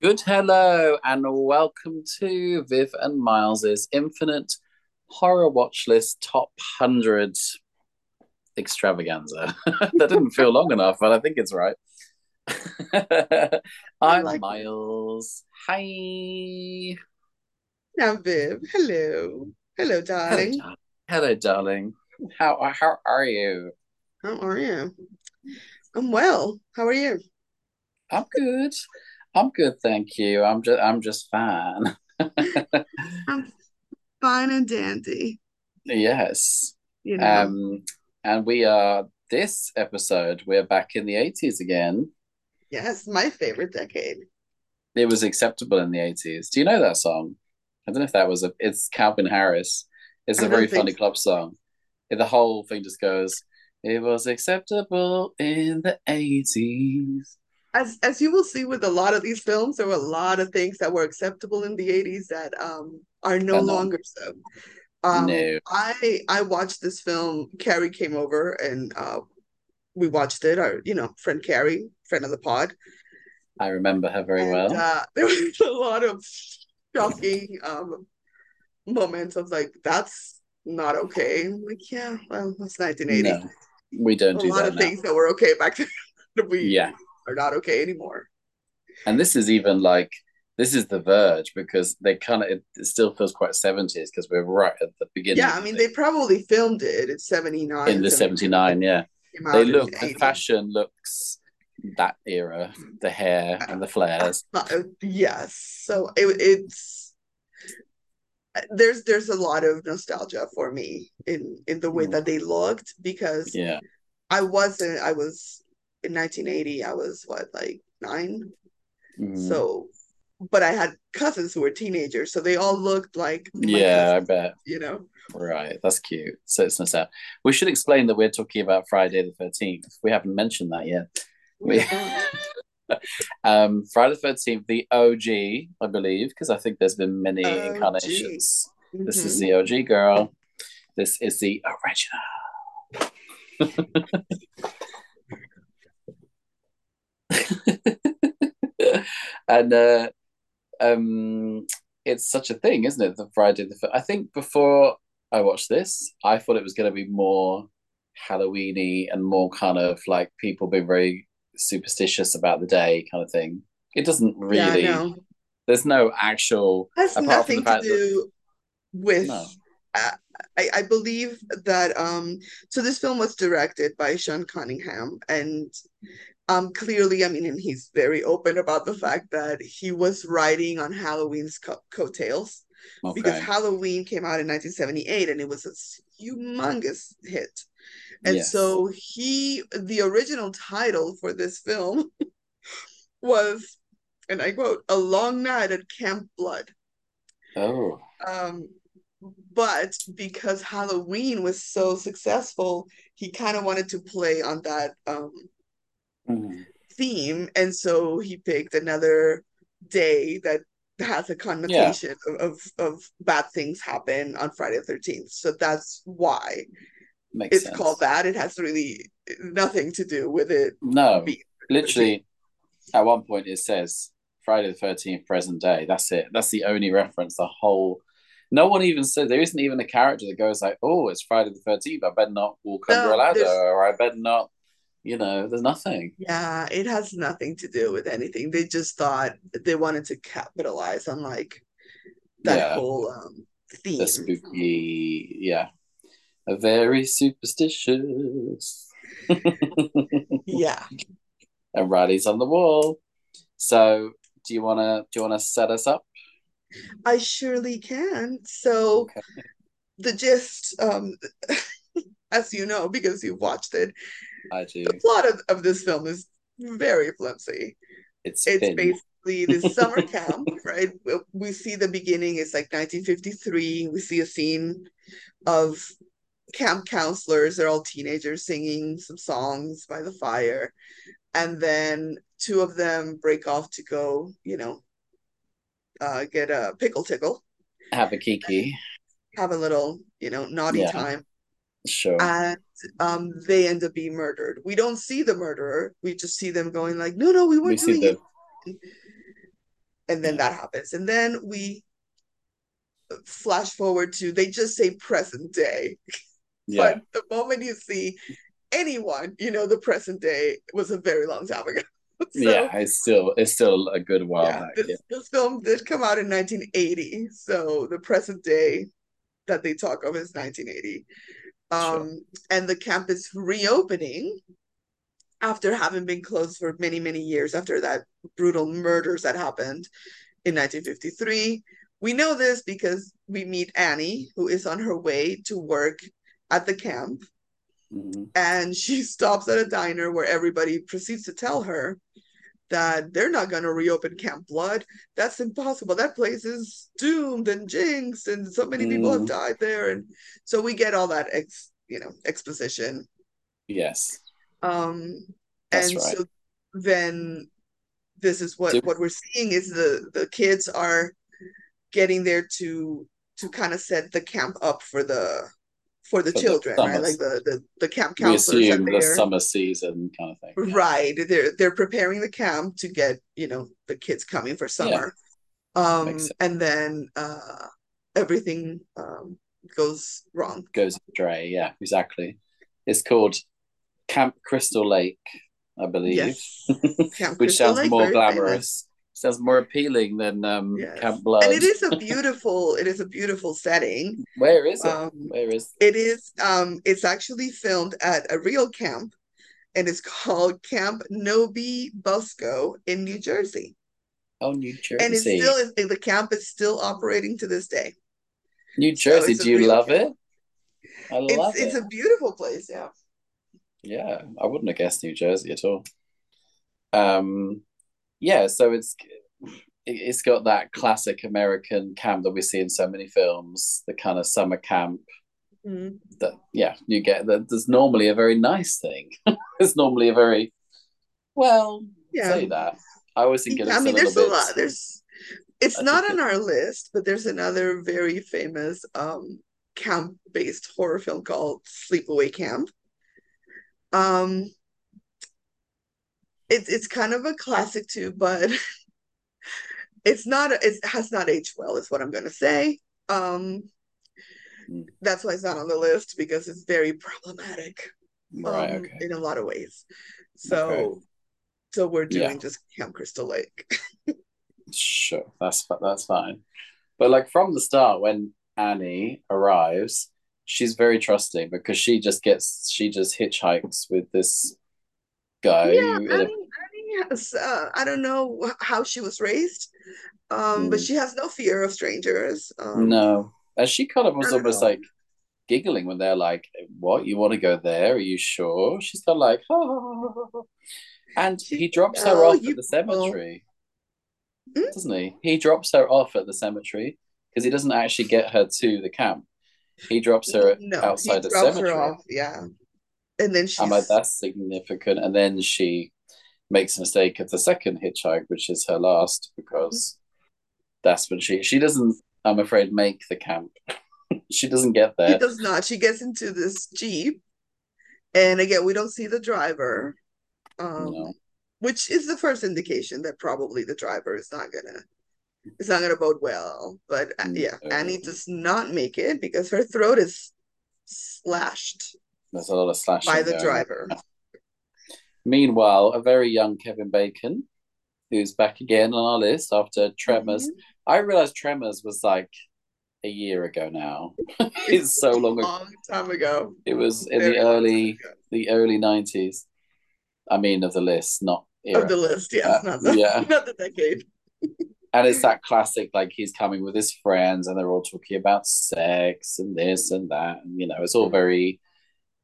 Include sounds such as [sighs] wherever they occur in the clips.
Good hello and welcome to Viv and Miles's Infinite Horror Watch List Top 100 extravaganza. [laughs] that didn't feel long enough, but I think it's right. [laughs] I'm like Miles. Hi. I'm Viv. Hello. Hello, Hello, darling. darling. Hello, darling. How how are you? How are you? I'm well. How are you? I'm good. I'm good, thank you. I'm just I'm just fine. [laughs] I'm fine and dandy. Yes. You know, Um, and we are this episode, we're back in the 80s again. yes, my favorite decade. It was acceptable in the 80s. Do you know that song? I don't know if that was a it's Calvin Harris. It's a I very funny club song. The whole thing just goes, It was acceptable in the 80s. As as you will see with a lot of these films, there were a lot of things that were acceptable in the 80s that um are no longer so. Um, No, I I watched this film. Carrie came over and uh we watched it. Our, you know, friend Carrie, friend of the pod. I remember her very And well. uh [laughs] there was a lot of shocking um moments of like that's not okay. I'm like, yeah, well, that's 1980. No, we don't A do lot of now. things that were okay back [laughs] then we Yeah. Are not okay anymore. And this is even like this is the verge because they kind of it, still feels quite 70s because we're right at the beginning Yeah, I mean they probably filmed it in 79, in the 79, 79 yeah they look the 80. fashion looks that era the hair and the flares Uh, yes. So it, it's there's there's a lot of nostalgia for me in in the way Mm, that they looked because yeah I wasn't I was in 1980 I was what like nine? Mm, So, but I had cousins who were teenagers, so they all looked like yeah i bet. you know? right that's cute. So it's not sad. We should explain that we're talking about friday the 13th we haven't mentioned that yet. We we have not. um friday the 13th the og i believe because i think there's been many gee. incarnations. This is hmm the og girl. This is the original [laughs] and uh um it's such a thing isn't it the friday the i think before i watched this i thought it was going to be more halloweeny and more kind of like people being very superstitious about the day kind of thing it doesn't Yeah, really no. there's no actual Has apart from the nothing to fact that do with no uh, I, I believe that um so this film was directed by Sean Cunningham and um clearly I mean and he's very open about the fact that he was riding on Halloween's co- coattails. Because Halloween came out in 1978 and it was a humongous hit. And yes. so he, the original title for this film [laughs] was, and I quote, A Long Night at Camp Blood. oh. Um, but because Halloween was so successful, he kind of wanted to play on that um, Mhm. theme. And so he picked another day that has a yeah connotation of, of, of bad things happen on Friday the 13th. So that's why makes it's called that. It has really nothing to do with it no literally at one point it says Friday the 13th present day. That's it. That's the only reference. The whole no one even said there isn't even a character that goes like, Oh, it's Friday the 13th. I better not walk under a ladder there's or I better not you know, there's nothing. yeah, it has nothing to do with anything. They just thought they wanted to capitalize on like that Yeah. whole um The spooky yeah. A very superstitious. [laughs] Yeah. and Riley's on the wall. So do you wanna do you wanna set us up? I surely can. So Okay. the gist, um, [laughs] as you know, because you've watched it, I the plot of, of this film is very flimsy. It's It's thin. basically this [laughs] summer camp, right? We we see the beginning, it's like 1953. We see a scene of camp counselors. They're all teenagers singing some songs by the fire. And then two of them break off to go, you know, uh, get a pickle tickle, Have a kiki. have a little, you know, naughty Yeah, time. Sure. And um, they end up being murdered. We don't see the murderer. We just see them going like, no, no, we We weren't see doing it. the and then that happens. And then we flash forward to they just say present day. [laughs] Yeah. But the moment you see anyone, you know the present day was a very long time ago. [laughs] so yeah, it's still it's still a good while yeah, back. this, Yeah. this film did come out in 1980. So the present day that they talk of is 1980. Sure. Um, and the camp is reopening after having been closed for many, many years after that brutal murders that happened in 1953. We know this because we meet Annie, who is on her way to work at the camp, Mhm. and she [laughs] stops at a diner where everybody proceeds to tell her that they're not going to reopen Camp Blood. That's impossible. That place is doomed and jinxed, and so many people have Mm, died there. And so we get all that ex, you know, exposition. yes, Um, that's and right. so then this is what what we're seeing is the the kids are getting there to to kind of set the camp up for the for the the children, right? Like the the the camp we counselors are assume the summer season kind of thing. Yeah. Right. They're they're preparing the camp to get, you know, the kids coming for summer. makes Um, and then uh everything um goes wrong. Goes astray. Yeah, exactly. It's called Camp Crystal Lake, I believe, Yes. [laughs] Which Crystal sounds Lake, more glamorous. famous. Sounds more appealing than um, Yes. Camp And it is a [laughs] beautiful, it is a beautiful setting. Where is it? Um, Where is? it is um it's actually filmed at a real camp and it's [laughs] called Camp Nobi Busco in New Jersey. Oh, New Jersey! And it's still the camp is still operating to this day. New Jersey. a Do you love camp. it? I love it's it. It's a beautiful place, yeah. Yeah, I wouldn't have guessed New Jersey at all. Um, yeah, so it's it's got that classic American camp that we see in so many films, the kind of summer camp Mhm. that yeah, you get that there's normally a very nice thing. [laughs] It's normally a very well, Yeah. say that. I always think I it's a mean, little there's a lot. There's, it's I not on it our list, but there's another very famous um camp-based horror film called Sleepaway Camp. Um, it's it's kind of a classic too, but [laughs] it's not. It has not aged well, is what I'm gonna say. Um, mm, that's why it's not on the list because it's very problematic right, um okay. in a lot of ways. Okay. So so we're Yeah, doing just Camp Crystal Lake. [laughs] sure. That's that's fine. But like from the start, when Annie arrives, she's very trusting because she just gets she just hitchhikes with this guy Yeah, who in a Annie, Annie has, uh, I don't know how she was raised, um, but mm, she has no fear of strangers. Um, no, and she kind of was almost all. like giggling when they're like, "What? You want to go there? Are you sure?" She's kind of like, "Oh," and She, he drops her no, off at the cemetery, Mm? doesn't he? He drops her off at the cemetery because he doesn't actually get her to the camp. He drops her No, outside the cemetery. off, yeah. And then I'm like, that's significant. And then she makes a mistake of the second hitchhike, which is her last, because that's when she she doesn't, I'm afraid, make the camp. [laughs] she doesn't get there. she does not. She gets into this Jeep, and again, we don't see the driver, um, No. which is the first indication that probably the driver is not gonna it's not gonna bode well. But uh, yeah, Annie does not make it because her throat is slashed There's a lot of slash. by the going driver. Meanwhile, a very young Kevin Bacon, who's back again on our list after Tremors. Mhm. I realized Tremors was like a year ago now. [laughs] It's so a [laughs] long ago. long time ago. It was in Very the early the early 90s. I mean of the list, not Of the list, yes, Uh, not the yeah. [laughs] not the decade. And it's that classic, like he's coming with his friends and they're all talking about sex and this and that. And, you know, it's all Mhm. very,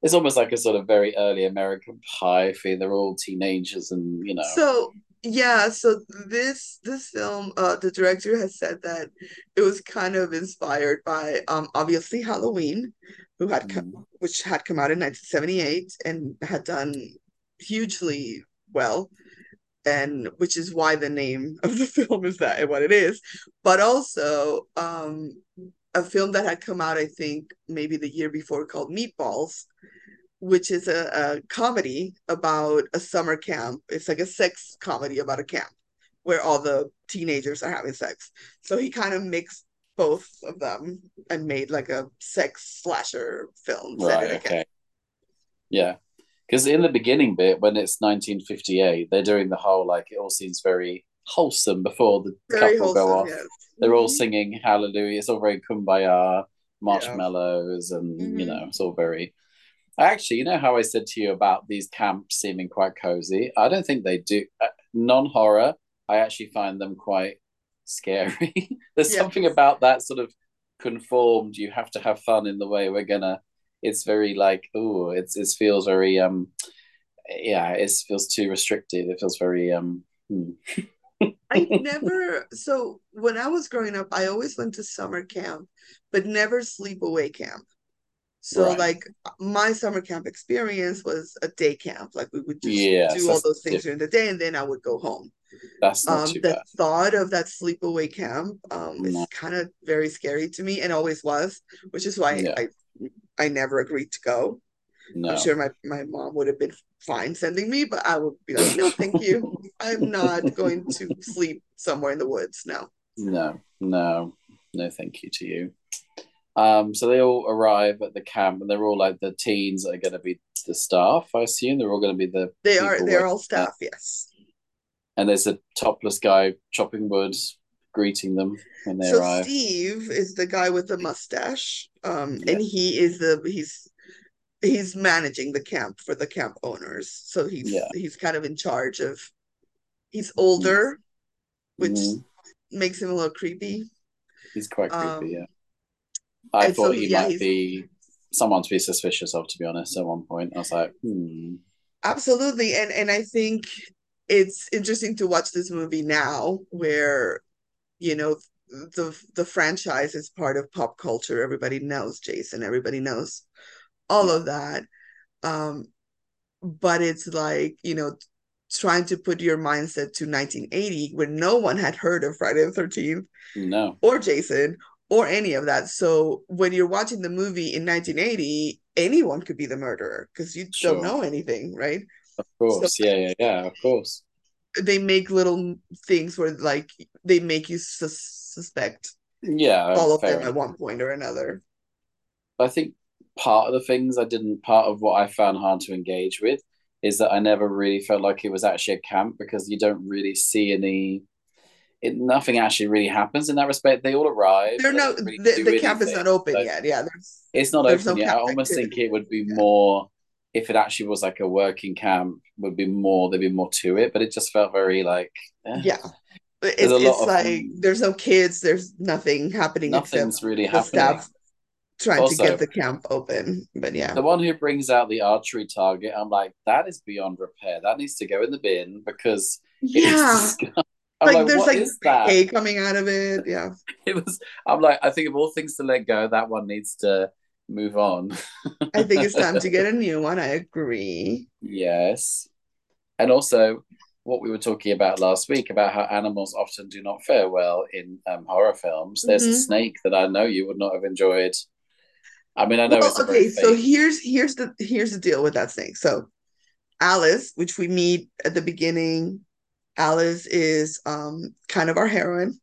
it's almost like a sort of very early American pie thing. They're all teenagers and, you know, So yeah, so this this film, uh, the director has said that it was kind of inspired by um obviously Halloween, who had come, mm, which had come out in 1978 and had done hugely well, and which is why the name of the [laughs] film is that and what it is. But also um a film that had come out, I think, maybe the year before called Meatballs, which is a, a comedy about a summer camp. It's like a sex comedy about a camp. where all the teenagers are having sex. So he kind of mixed both of them and made like a sex slasher film. Right. Okay. Yeah. Because in the beginning bit, when it's 1958, they're doing the whole like it all seems very wholesome before the very couple go off. Yes. They're mm-hmm. all singing Hallelujah. It's all very kumbaya, marshmallows, yeah. and mm-hmm. you know, it's all very. Actually, you know how I said to you about these camps seeming quite cozy? I don't think they do. Uh, Non horror, I actually find them quite scary. [laughs] There's yes. something about that sort of conformed. You have to have fun in the way we're gonna. It's very like oh, it's it feels very um, yeah, it feels too restricted. It feels very um. Hmm. [laughs] I never so when I was growing up, I always went to summer camp, but never sleepaway camp. So right. like my summer camp experience was a day camp. Like we would just yes, do all those things different. during the day and then I would go home. That's um, the bad. thought of that sleepaway camp um no. is kind of very scary to me and always was, which is why yeah. I I never agreed to go. No. I'm sure my, my mom would have been fine sending me, but I would be like, no, thank you. I'm not going to [laughs] sleep somewhere in the woods. No. No, no, no, thank you to you. Um, so they all arrive at the camp, and they're all like the teens that are going to be the staff. I assume they're all going to be the. They are. They're all staff. Yes. And there's a topless guy chopping wood, greeting them when they so arrive. Steve is the guy with the mustache, um, yeah. and he is the he's he's managing the camp for the camp owners. So he's yeah. he's kind of in charge of. He's older, which mm-hmm. makes him a little creepy. He's quite creepy, um, yeah. I thought so, he yeah, might he's... be someone to be suspicious of, to be honest, at one point. I was like, hmm. Absolutely. And and I think it's interesting to watch this movie now where, you know, the the franchise is part of pop culture. Everybody knows Jason, everybody knows all of that. Um, but it's like, you know, trying to put your mindset to 1980 when no one had heard of Friday the 13th. No. Or Jason or any of that. So when you're watching the movie in 1980, anyone could be the murderer because you sure. don't know anything, right? Of course, so, yeah, yeah, yeah, of course. They make little things where like they make you suspect, yeah, all of them enough. at one point or another. I think part of the things I didn't, part of what I found hard to engage with is that I never really felt like it was actually a camp because you don't really see any it, nothing actually really happens in that respect. They all arrive. They're no, really the, the camp is not open so yet. Yeah, it's not open no yet. I almost activity. think it would be more if it actually was like a working camp. Would be more. There'd be more to it, but it just felt very like eh. yeah. It's, it's like um, there's no kids. There's nothing happening. Nothing's really happening. Staff trying also, to get the camp open, but yeah. The one who brings out the archery target, I'm like, that is beyond repair. That needs to go in the bin because yeah [laughs] like, like, there's like hay coming out of it. Yeah. [laughs] It was I'm like, I think of all things to let go, that one needs to move on. I think it's time to get a [laughs] new one. I agree. Yes. And also what we were talking about last week about how animals often do not fare well in um, horror films. There's mm-hmm. a snake that I know you would not have enjoyed. I mean, I know well, it's okay. So here's here's the here's the deal with that snake. So Alice, which we meet at the beginning Alice is um kind of our heroine.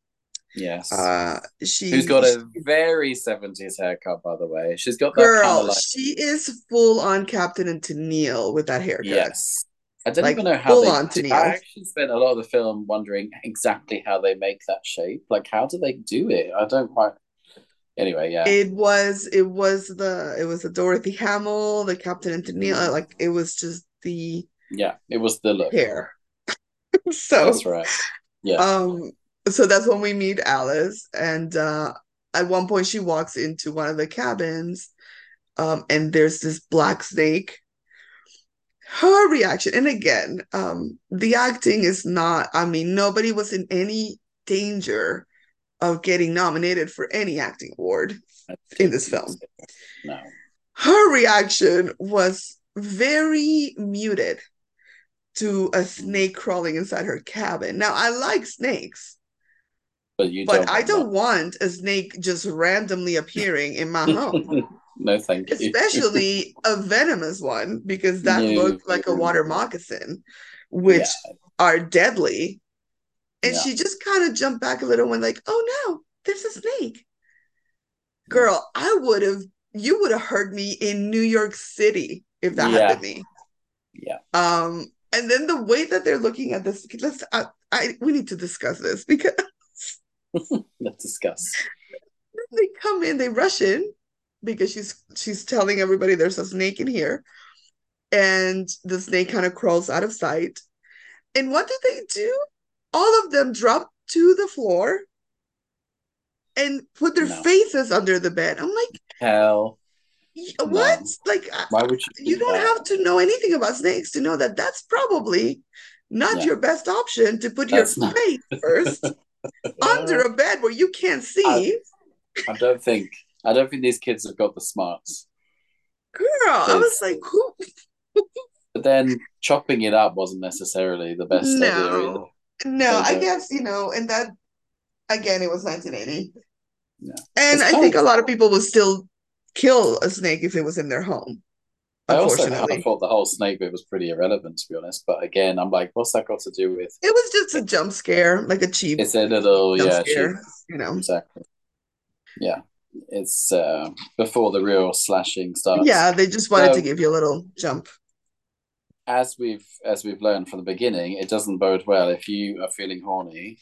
Yes. Uh she Who's got a very 70s haircut, by the way. She's got that girl, kind of like... she is full on Captain and Tennille with that haircut. Yes. I don't like, even know how they on do, I actually spent a lot of the film wondering exactly how they make that shape. Like how do they do it? I don't quite anyway, yeah. It was it was the it was the Dorothy Hamill, the Captain and Tennille, like it was just the yeah, it was the look. Hair. [laughs] so that's right. Yeah. Um. So that's when we meet Alice, and uh, at one point she walks into one of the cabins, um, and there's this black snake. Her reaction, and again, um, the acting is not. I mean, nobody was in any danger of getting nominated for any acting award in this film. No. Her reaction was very muted to a snake crawling inside her cabin. Now I like snakes. But you but don't I don't want a snake just randomly appearing in my [laughs] home. no, thank you. Especially [laughs] a venomous one, because that no. looked like a water moccasin, which yeah. are deadly. And Yeah. she just kind of jumped back a little when like, oh no, there's a snake. Girl, I would have you would have heard me in New York City if that Yeah. had been me. Yeah. Um, and then the way that they're looking at this, let's I, I we need to discuss this because [laughs] Let's discuss. [laughs] they come in, they rush in because she's she's telling everybody there's a snake in here, and the snake kind of crawls out of sight. And what do they do? All of them drop to the floor and put their No. faces under the bed. I'm like, Hell, "Y- what? Like, uh, why would you? you do don't that? have to know anything about snakes to know that that's probably not Yeah. your best option to put That's your not- face [laughs] first [laughs] under a bed where you can't see. I don't think. I don't think these kids have got the smarts. Girl, I was like, who? [laughs] But then chopping it up wasn't necessarily the best idea either. No, no, I uh, guess, you know, and that, again, it was 1980. Yeah. And It's I think of- a lot of people would still kill a snake if it was in their home, I also kind of thought the whole snake bit was pretty irrelevant, to be honest. But again, I'm like, what's that got to do with? It was just a jump scare, like a cheap It's a little, jump yeah, scare, cheap. you know. exactly. Yeah, it's uh, before the real slashing starts. Yeah, they just wanted to give you a little jump. as we've as we've learned from the beginning, it doesn't bode well if you are feeling horny,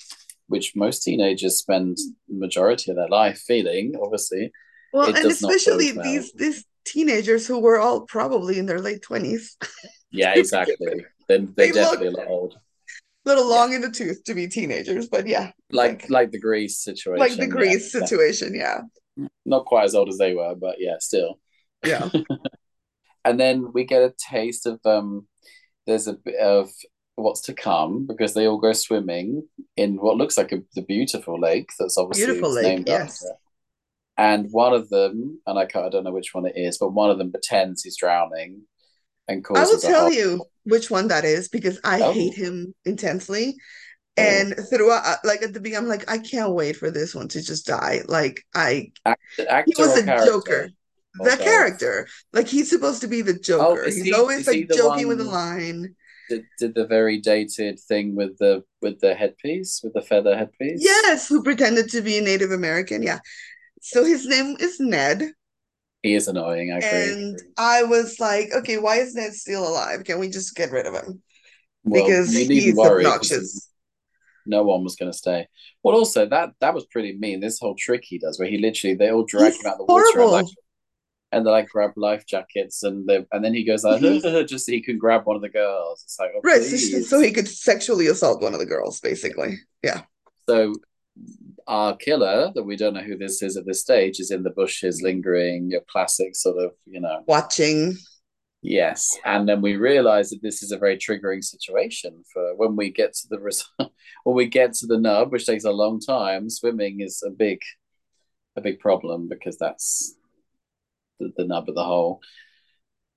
which most teenagers spend the majority of their life feeling. Obviously, Well, and especially well. these these teenagers who were all probably in their late 20s, yeah, [laughs] exactly. Then They they're definitely look- a lot old. little long in the tooth to be teenagers, but yeah, Like like the Grease situation. like the yeah, Grease yeah. situation, yeah. Not quite as old as they were, but yeah, still. Yeah. [laughs] and then we get a taste of um there's a bit of what's to come because they all go swimming in what looks like a, the beautiful lake that's obviously Beautiful lake, named yes. after. And one of them, and I can't, I don't know which one it is, but one of them pretends he's drowning and I will causes tell you which one that is because I Oh. hate him intensely. Oh. And throughout, uh, like at the beginning, I'm like, I can't wait for this one to just die. Like, I, actor he was a character? joker. The both? character, like he's supposed to be the Joker. Oh, He's he- always like joking with the line. Did, did the very dated thing with the with the headpiece with the feather headpiece? Yes, who pretended to be a Native American. Yeah. So his name is Ned. he is annoying. I agree. And I was like, okay, why is Ned still alive? Can we just get rid of him? Well, Because he's worry, obnoxious. no one was going to stay. Well, also that that was pretty mean. This whole trick he does, where he literally they all drag He's him out the water and horrible. like, and they like grab life jackets and they and then he goes like [laughs] just so he can grab one of the girls. It's like oh, Right. So, so he could sexually assault one of the girls, basically. Yeah. So our killer that we don't know who this is at this stage is in the bushes lingering. Your classic sort of you know Watching. Yes, and then we realize that this is a very triggering situation for when we get to the result. [laughs] when we get to the nub, which takes a long time. Swimming is a big, a big problem because that's the, the nub of the whole.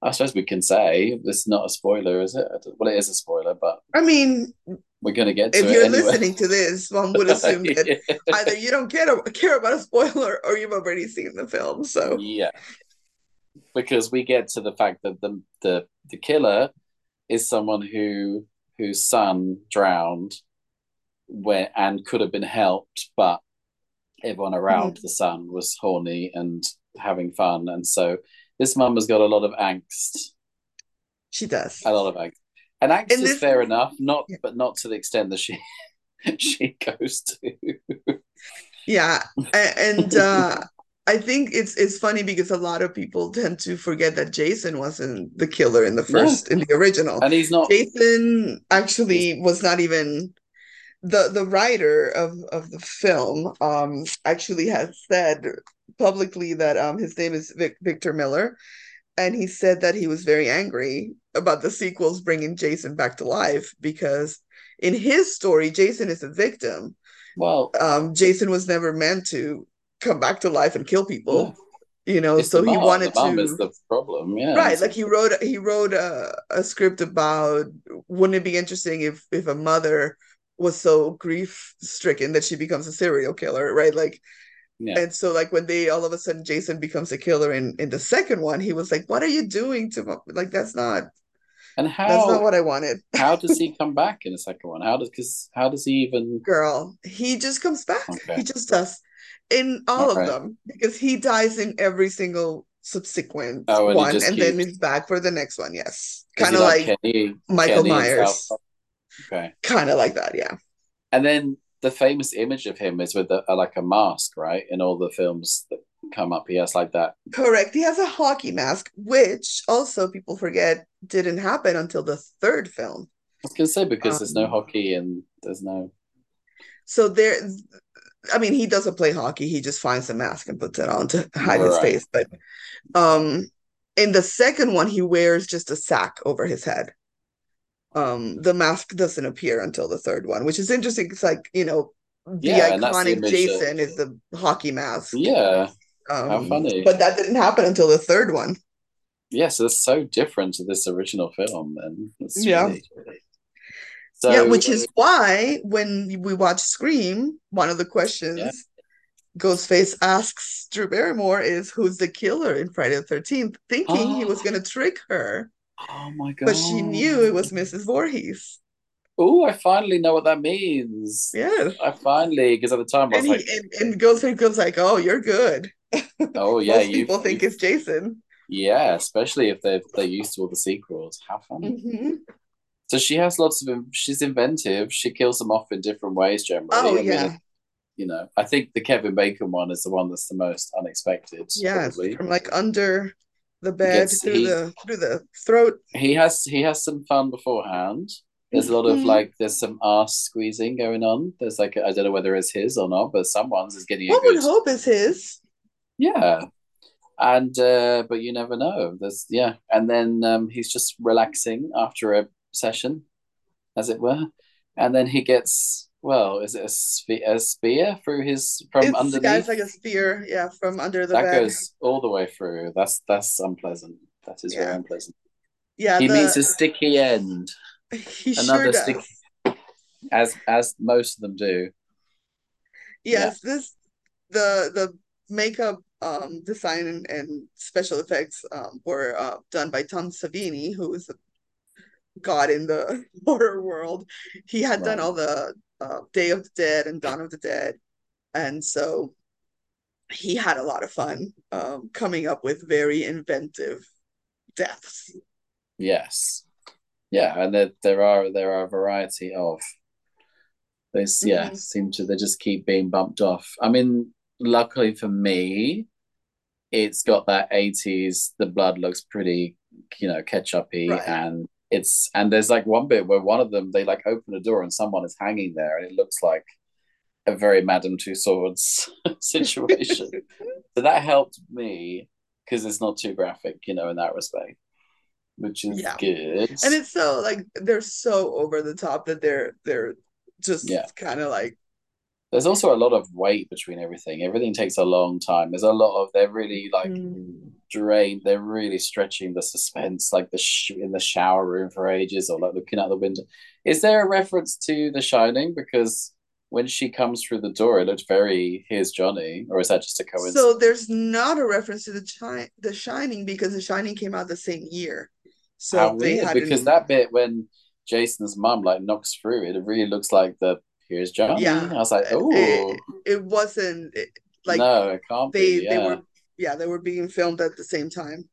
I suppose we can say this is not a spoiler, is it? Well, it is a spoiler, but I mean, we're going to get to if you're anyway. listening to this, one would [laughs] assume that yeah. either you don't care, care about a spoiler or you've already seen the film. So Yeah. Because we get to the fact that the the the killer is someone who whose son drowned where and could have been helped, but everyone around Mm-hmm. the son was horny and having fun. And so this mum has got a lot of angst. she does. A lot of angst. And And is fair enough, not Yeah. but not to the extent that she [laughs] she goes to. Yeah, and [laughs] uh, I think it's it's funny because a lot of people tend to forget that Jason wasn't the killer in the No. first in the original. And he's not Jason actually was not even the the writer of of the film. Um, actually has said publicly that um his name is Vic, Victor Miller, and he said that he was very angry about the sequels bringing Jason back to life because in his story Jason is a victim well um Jason was never meant to come back to life and kill people you know it's so he mom. wanted to is the problem, yeah. right like he wrote he wrote a, a script about wouldn't it be interesting if if a mother was so grief stricken that she becomes a serial killer right like yeah. and so like when they all of a sudden Jason becomes a killer in in the second one he was like what are you doing to my-" like that's not And how That's not what I wanted. [laughs] how does he come back in the second one? How does because how does he even Girl, he just comes back. Okay. He just does in all of them because he dies in every single subsequent Oh, and one, and then he's back for the next one. Yes, kind of like, Kenny, Michael Kenny Myers. Okay. kind of like that. Yeah. And then the famous image of him is with a, a, like a mask, right? In all the films that come up, he has like that. Correct. He has a hockey mask, which also people forget didn't happen until the third film. I was gonna say because there's no Um, hockey and there's no. So there, I mean, he doesn't play hockey. He just finds a mask and puts it on to hide his face. But um, in the second one, he wears just a sack over his head. Um, the mask doesn't appear until the third one, which is interesting. It's like, you know, the Yeah, the iconic image Jason that- is the hockey mask. Yeah. Um, How funny. But that didn't happen until the third one. Yes, it's so different to this original film. Then it's Yeah. really- So yeah, which is why when we watch Scream, one of the questions Yeah. Ghostface asks Drew Barrymore is who's the killer in Friday the 13th, thinking he [gasps] was Oh. going to trick her, Oh my god! but she knew it was Mrs. Voorhees. Oh, I finally know what that means. Yeah. I finally, because at the time I And, was he, like, and, goes and Ghostface goes like, oh, you're good. [laughs] "Oh yeah, Most you people think it's Jason. yeah." Especially if they're they're used to all the sequels. How funny! Mhm. So she has lots of. She's inventive. She kills them off in different ways. Generally, Oh, I mean, yeah. you know, I think the Kevin Bacon one is the one that's the most unexpected. Yeah. From like under the bed Gets- through he- the through the throat. he has he has some fun beforehand. There's a lot of Mhm. like there's some ass squeezing going on. There's like I don't know whether it's his or not, but someone's is getting One good would hope is his. yeah. And uh but you never know. There's yeah, and then um he's just relaxing after a session, as it were, and then he gets well, is it a, spe- a spear through his from It's, underneath? yeah, it's like a spear, yeah, from under the that bed. goes all the way through. That's that's unpleasant. That is very unpleasant. Yeah, he the, meets a sticky end. [laughs] he sure another does. sticky as as most of them do. Yes, this the the makeup um design and, and special effects um were uh, done by Tom Savini, who is a god in the [laughs] horror world. He had done all the uh, Day of the Dead and Dawn of the Dead, and so he had a lot of fun um coming up with very inventive deaths. Yes. Yeah, and there there are there are a variety of these yeah, Mhm. seem to they just keep being bumped off. I mean, luckily for me, it's got that 80s, the blood looks pretty, you know, ketchupy Right. and it's and there's like one bit where one of them they like open a door and someone is hanging there and it looks like a very Madame Tussauds [laughs] situation. So that helped me because it's not too graphic, you know, in that respect, which is Yeah. good. And it's so like they're so over the top that they're they're just Yeah. kind of like There's also a lot of wait between everything. Everything takes a long time. There's a lot of they're really like Mm. drained. They're really stretching the suspense, like the sh- in the shower room for ages, or like looking out the window. Is there a reference to The Shining? Because when she comes through the door, it looked very here's Johnny, or is that just a coincidence? So there's not a reference to the chi- the Shining because the Shining came out the same year. So How they weird! had Because that bit when Jason's mum like knocks through it, it really looks like the here's Johnny. Yeah. I was like, oh it, it wasn't it, like no, it can't they be. they were yeah they were being filmed at the same time.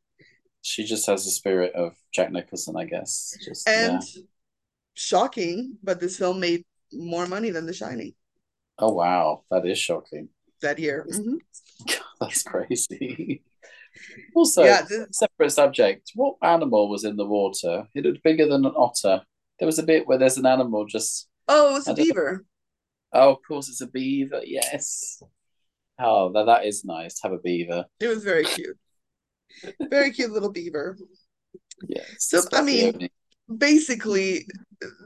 she just has the spirit of Jack Nicholson, I guess. Just And yeah. shocking, but this film made more money than The Shining Oh wow, that is shocking. that year. Mhm. [laughs] That's crazy. [laughs] also, Yeah, this- separate subject. What animal was in the water? It looked bigger than an otter. There was a bit where there's an animal just. Oh, it was a beaver. Oh, of course, it's a beaver. Yes. Oh, that, that is nice to have a beaver. It was very cute. Very cute little beaver. Yes. So, I mean, opening. basically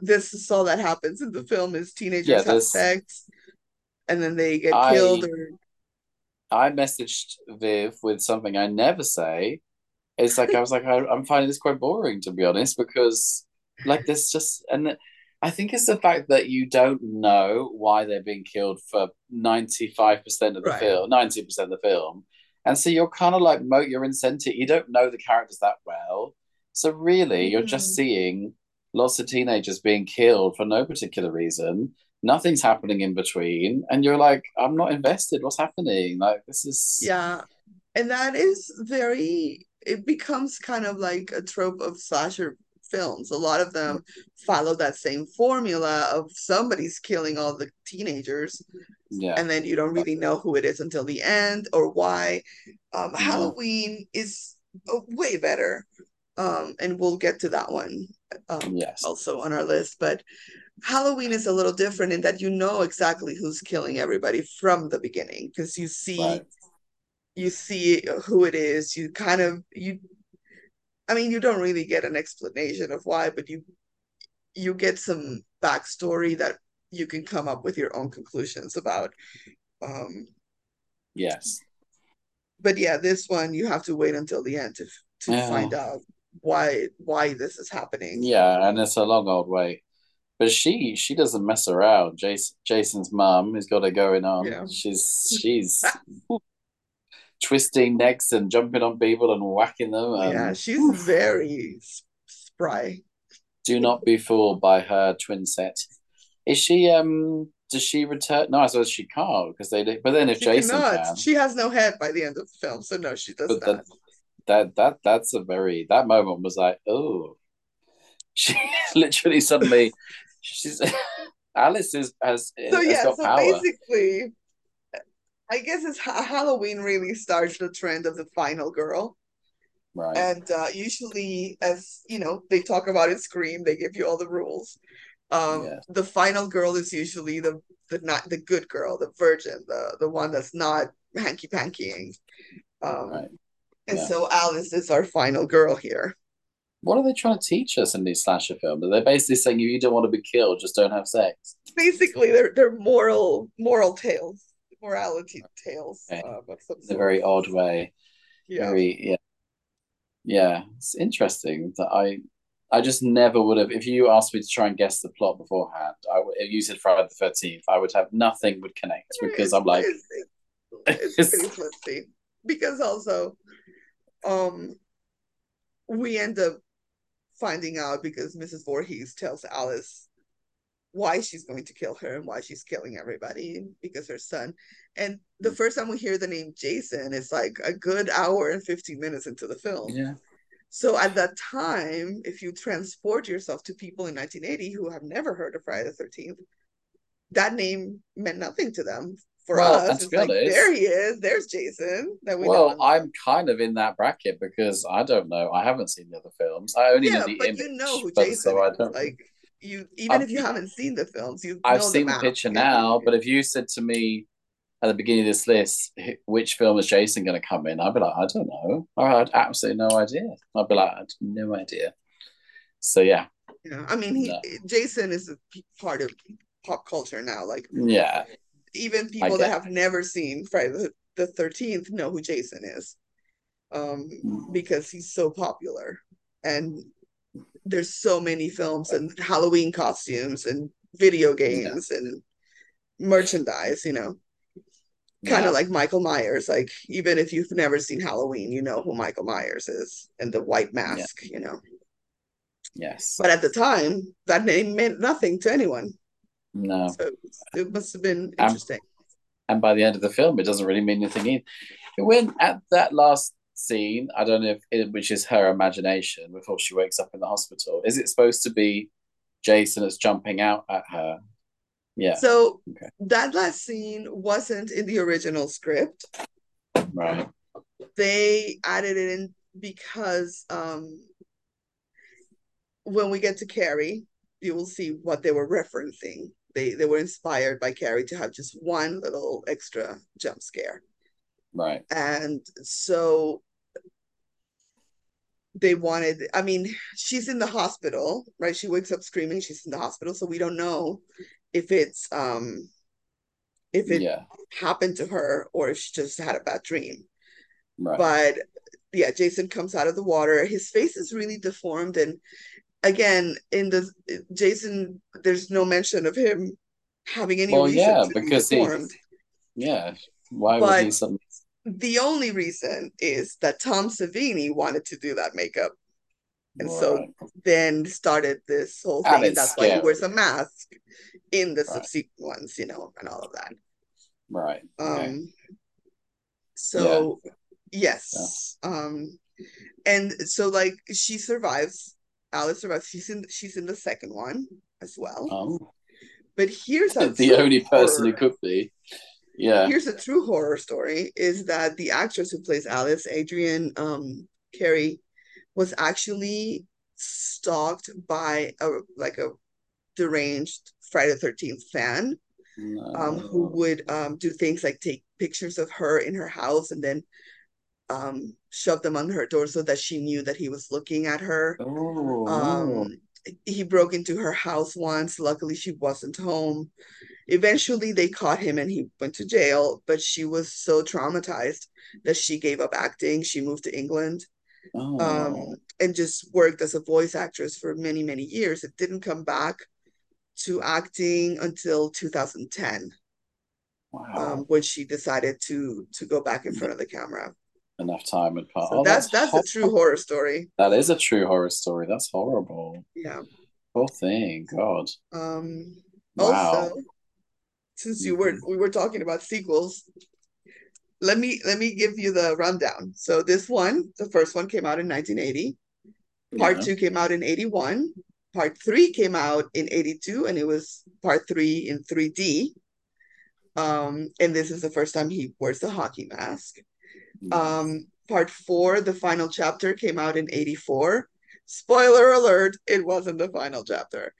this is all that happens in the film is teenagers Yeah, have sex and then they get I- killed or I messaged Viv with something I never say. It's like I was like I, I'm finding this quite boring to be honest because like there's just and I think it's the fact that you don't know why they're being killed for 95% of the Right. film, 90% of the film. And so you're kind of like mo you're incentive. You don't know the characters that well. So really, you're just Mhm. seeing lots of teenagers being killed for no particular reason. Nothing's happening in between, and you're like, I'm not invested. What's happening? Like this is Yeah. And that is very, it becomes kind of like a trope of slasher films. A lot of them follow that same formula of somebody's killing all the teenagers, yeah, and then you don't really know who it is until the end or why. Um, no, Halloween is uh, way better. Um, and we'll get to that one um, yes, also on our list. But Halloween is a little different in that you know exactly who's killing everybody from the beginning because you see right, you see who it is. You kind of you I mean you don't really get an explanation of why, but you you get some backstory that you can come up with your own conclusions about. Um, yes, but yeah, this one you have to wait until the end to to yeah, find out why why this is happening. yeah, and it's a long old way. But she she doesn't mess around. Jason Jason's mum has got it going on. Yeah. She's she's [laughs] twisting necks and jumping on people and whacking them Yeah, she's oof, very spry. do not be fooled by her twin set. Is she um does she return? No, I suppose she can't because they did. But then if She Jason cannot. can, She has no head by the end of the film, so no, she does but that not. that that that's a very that moment was like oh she [laughs] literally suddenly she's [laughs] Alice is has So has yeah, so power basically, I guess it's Halloween really starts the trend of the final girl. right And uh, usually, as you know, they talk about in Scream, they give you all the rules. Um, yeah the final girl is usually the the not the good girl, the virgin, the the one that's not hanky pankying. Um, right and yeah so Alice is our final girl here. what are they trying to teach us in these slasher films? They're basically saying if you don't want to be killed, just don't have sex. Basically, they're they're moral moral tales, morality tales Okay. uh, some In a very odd way. Yeah. Very yeah yeah. It's interesting that I I just never would have. If you asked me to try and guess the plot beforehand, I would. If you said Friday the Thirteenth, I would have nothing would connect because I'm like, it's, it's [laughs] pretty flimsy because also um we end up finding out because Mrs. Voorhees tells Alice why she's going to kill her and why she's killing everybody because her son. And the mm. first time we hear the name Jason is like a good hour and 15 minutes into the film. yeah. So at that time, if you transport yourself to people in 1980 who have never heard of Friday the 13th, that name meant nothing to them. For Well, us, it's like, there he is, there's Jason that we well. I'm kind of in that bracket because I don't know. I haven't seen the other films. I only know Yeah, the but you know image, who Jason so I is. don't. Like you, even I've if you haven't seen the films, you I've the seen the picture now, but if you said to me at the beginning of this list, which film is Jason going to come in? I'd be like, I don't know. I had absolutely no idea. I'd be like, I had no idea. So yeah, yeah. I mean, he no, Jason is part of pop culture now. Like yeah, even people that have never seen Friday the, the 13th know who Jason is. Um, because he's so popular. And there's so many films and Halloween costumes and video Yeah, games and merchandise, you know. Kind of like Michael Myers. Like even if you've never seen Halloween, you know who Michael Myers is and the white yeah, mask, you know. yes, But at the time, that name meant nothing to anyone. no, So it must have been and interesting. and by the end of the film, it doesn't really mean anything. Either. When at that last scene, I don't know if it, which is her imagination before she wakes up in the hospital. Is it supposed to be Jason that's jumping out at her? Yeah. So Okay. that last scene wasn't in the original script. Right. They added it in because um, when we get to Carrie, you will see what they were referencing. They they were inspired by Carrie to have just one little extra jump scare. Right. And so they wanted I mean, she's in the hospital, right? She wakes up screaming, she's in the hospital, so we don't know if it's um if it Yeah. happened to her or if she just had a bad dream. Right. But yeah, Jason comes out of the water. His face is really deformed and again in the Jason there's no mention of him having any Well, reason yeah, to be because he, yeah. Why would But he suddenly? The only reason is that Tom Savini wanted to do that makeup. And so then started this whole thing. And that's why he wears a mask in the Right. subsequent ones, you know, and all of that. Right. Okay. Um, so yes. Um, and so like she survives. Alice survives. She's in she's in the second one as well. oh, But here's [laughs] the only person who could be. Yeah. Here's a true horror story: is that the actress who plays Alice, Adrienne um, Carey, was actually stalked by a like a deranged Friday the Thirteenth fan um, who would um, do things like take pictures of her in her house and then um, shove them on her door so that she knew that he was looking at her. Oh, Um, he broke into her house once. Luckily, she wasn't home. Eventually, they caught him and he went to jail. But she was so traumatized that she gave up acting. She moved to England oh. um, and just worked as a voice actress for many, many years. It didn't come back to acting until 2010, wow. um, when she decided to to go back in front of the camera. Enough time had passed. So Oh, that's that's a true horror story. That is a true horror story. That's horrible. Yeah. Poor thing. God. Um, Wow. also, since you were we were talking about sequels, let me let me give you the rundown. So this one, the first one came out in 1980. Part Yeah. two came out in 81. Part three came out in 82, and it was part three in 3D. Um, and this is the first time he wears the hockey mask. Um, part four, the final chapter, came out in 84. Spoiler alert, it wasn't the final chapter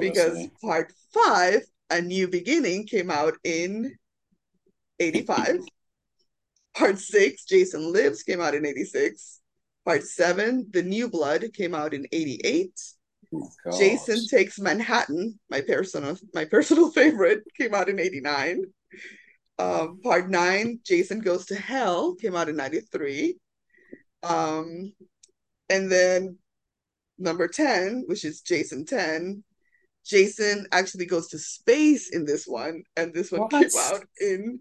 because part five, A New Beginning, came out in 85. part six, Jason Lives, came out in 86. Part seven, The New Blood, came out in 88. Oh, Jason Takes Manhattan, my personal my personal [laughs] favorite, came out in 89. Um, part nine, Jason Goes to Hell, came out in 93. Um, and then number 10, which is Jason 10, Jason actually goes to space in this one, and this one came out in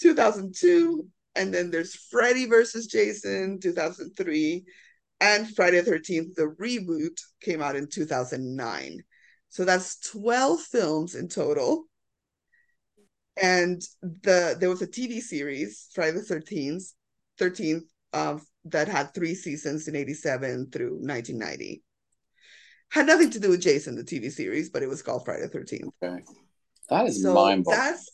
2002. And then there's Freddy versus Jason, 2003, and Friday the 13th, the reboot, came out in 2009. So that's 12 films in total. And the there was a TV series, Friday the 13th, 13th, um, that had three seasons in 87 through 1990. Had nothing to do with Jason, the TV series, but it was called Friday the 13th. Okay. That is So mind boggling. that's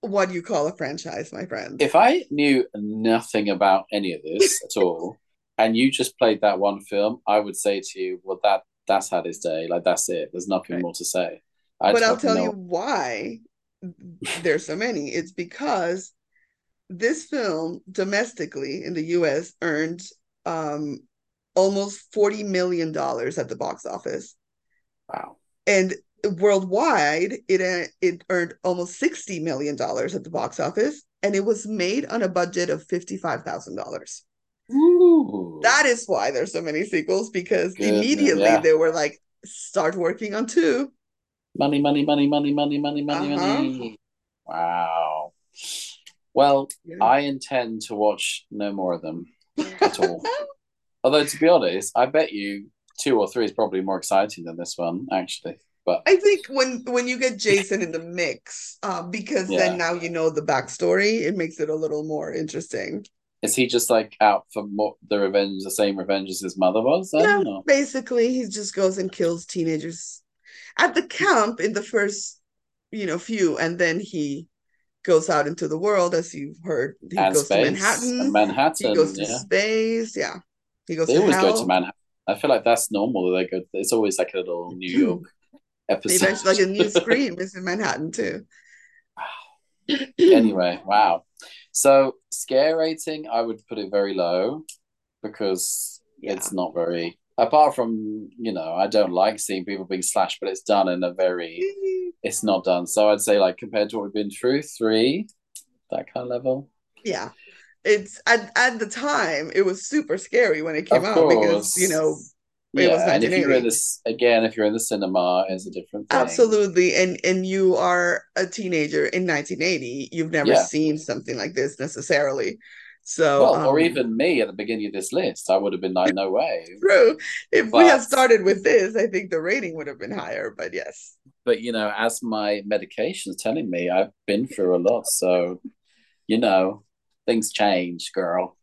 what you call a franchise, my friend. If I knew nothing about any of this [laughs] at all, and you just played that one film, I would say to you, well, that that's had his day. Like that's it. There's nothing Right. more to say. I but I'll tell you why there's so many. It's because this film domestically in the US earned um, almost $40 million at the box office. Wow. And worldwide, it, uh, it earned almost $60 million at the box office. And it was made on a budget of $55,000. Ooh. That is why there's so many sequels because Goodness, immediately yeah. they were like, start working on two. Money, money, money, money, money, money, money, Uh-huh. money. Wow. Well, Yeah. I intend to watch no more of them at all. [laughs] Although, to be honest, I bet you two or three is probably more exciting than this one, actually. But I think when when you get Jason in the mix, um, because Yeah. then now you know the backstory, it makes it a little more interesting. is he just like out for more, the revenge, the same revenge as his mother was? Then? Yeah, or- basically, he just goes and kills teenagers at the camp in the first, you know, few, and then he goes out into the world, as you've heard. He and goes space, to Manhattan. Manhattan. he goes to yeah, space. Yeah, he goes they always hell. go to Manhattan. I feel like that's normal. They go. It's always like a little [clears throat] New York episode. Like a new [laughs] Scream is in Manhattan too. anyway, wow. So scare rating, I would put it very low because it's not very. Apart from you know, I don't like seeing people being slashed, but it's done in a very. [laughs] It's not done. So I'd say like compared to what we've been through, three, that kind of level. yeah it's at, at the time it was super scary when it came Of out because you know it yeah, was and if you're in this again, if you're in the cinema, it's a different thing. absolutely and and you are a teenager in 1980 you've never Yeah. seen something like this necessarily So, Well, um, or even me at the beginning of this list, I would have been like, no way. [laughs] true. If we had started with this, I think the rating would have been higher. But yes, but you know, as my medication's telling me, I've been through a lot, so you know, things change, girl.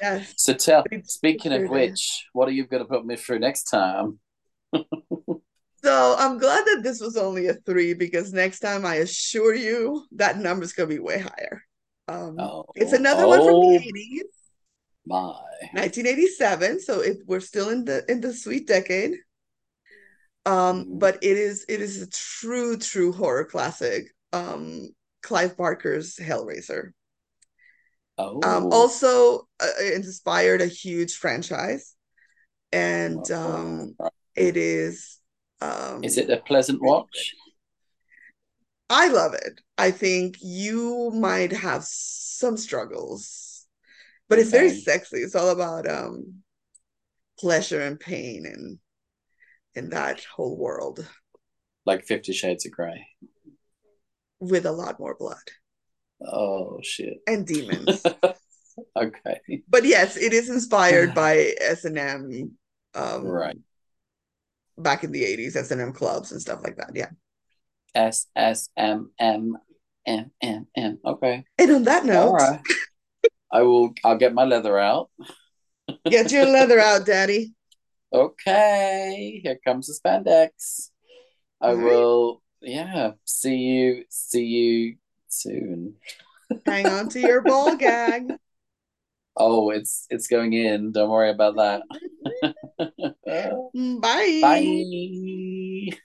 yes, [laughs] So tell, speaking of which, what are you going to put me through next time? [laughs] So I'm glad that this was only a three because next time I assure you that number's gonna be way higher. Um, it's Oh, another one from the oh 80s, my. 1987. So it, we're still in the in the sweet decade. Um, Mm. but it is it is a true, true horror classic. Um, Clive Barker's Hellraiser. Um, Oh, also uh, it inspired a huge franchise, and um, it is Is um it a pleasant watch? I love it. I think you might have some struggles, but it's very sexy. It's all about um pleasure and pain and in that whole world Like Fifty Shades of Grey. with a lot more blood Oh, shit. and demons. [laughs] Okay. But yes, it is inspired [sighs] by S&M um Right. back in the 80s, S&M clubs and stuff like that. Yeah. S S M M M M M. Okay. And on that note, right. I will. I'll get my leather out. [laughs] get your leather out, Daddy. Okay. Here comes the spandex. I All right. will. Yeah. See you. See you soon. Hang on to your ball gag. [laughs] Oh, it's it's going in. Don't worry about that. [laughs] Bye. [laughs] Bye.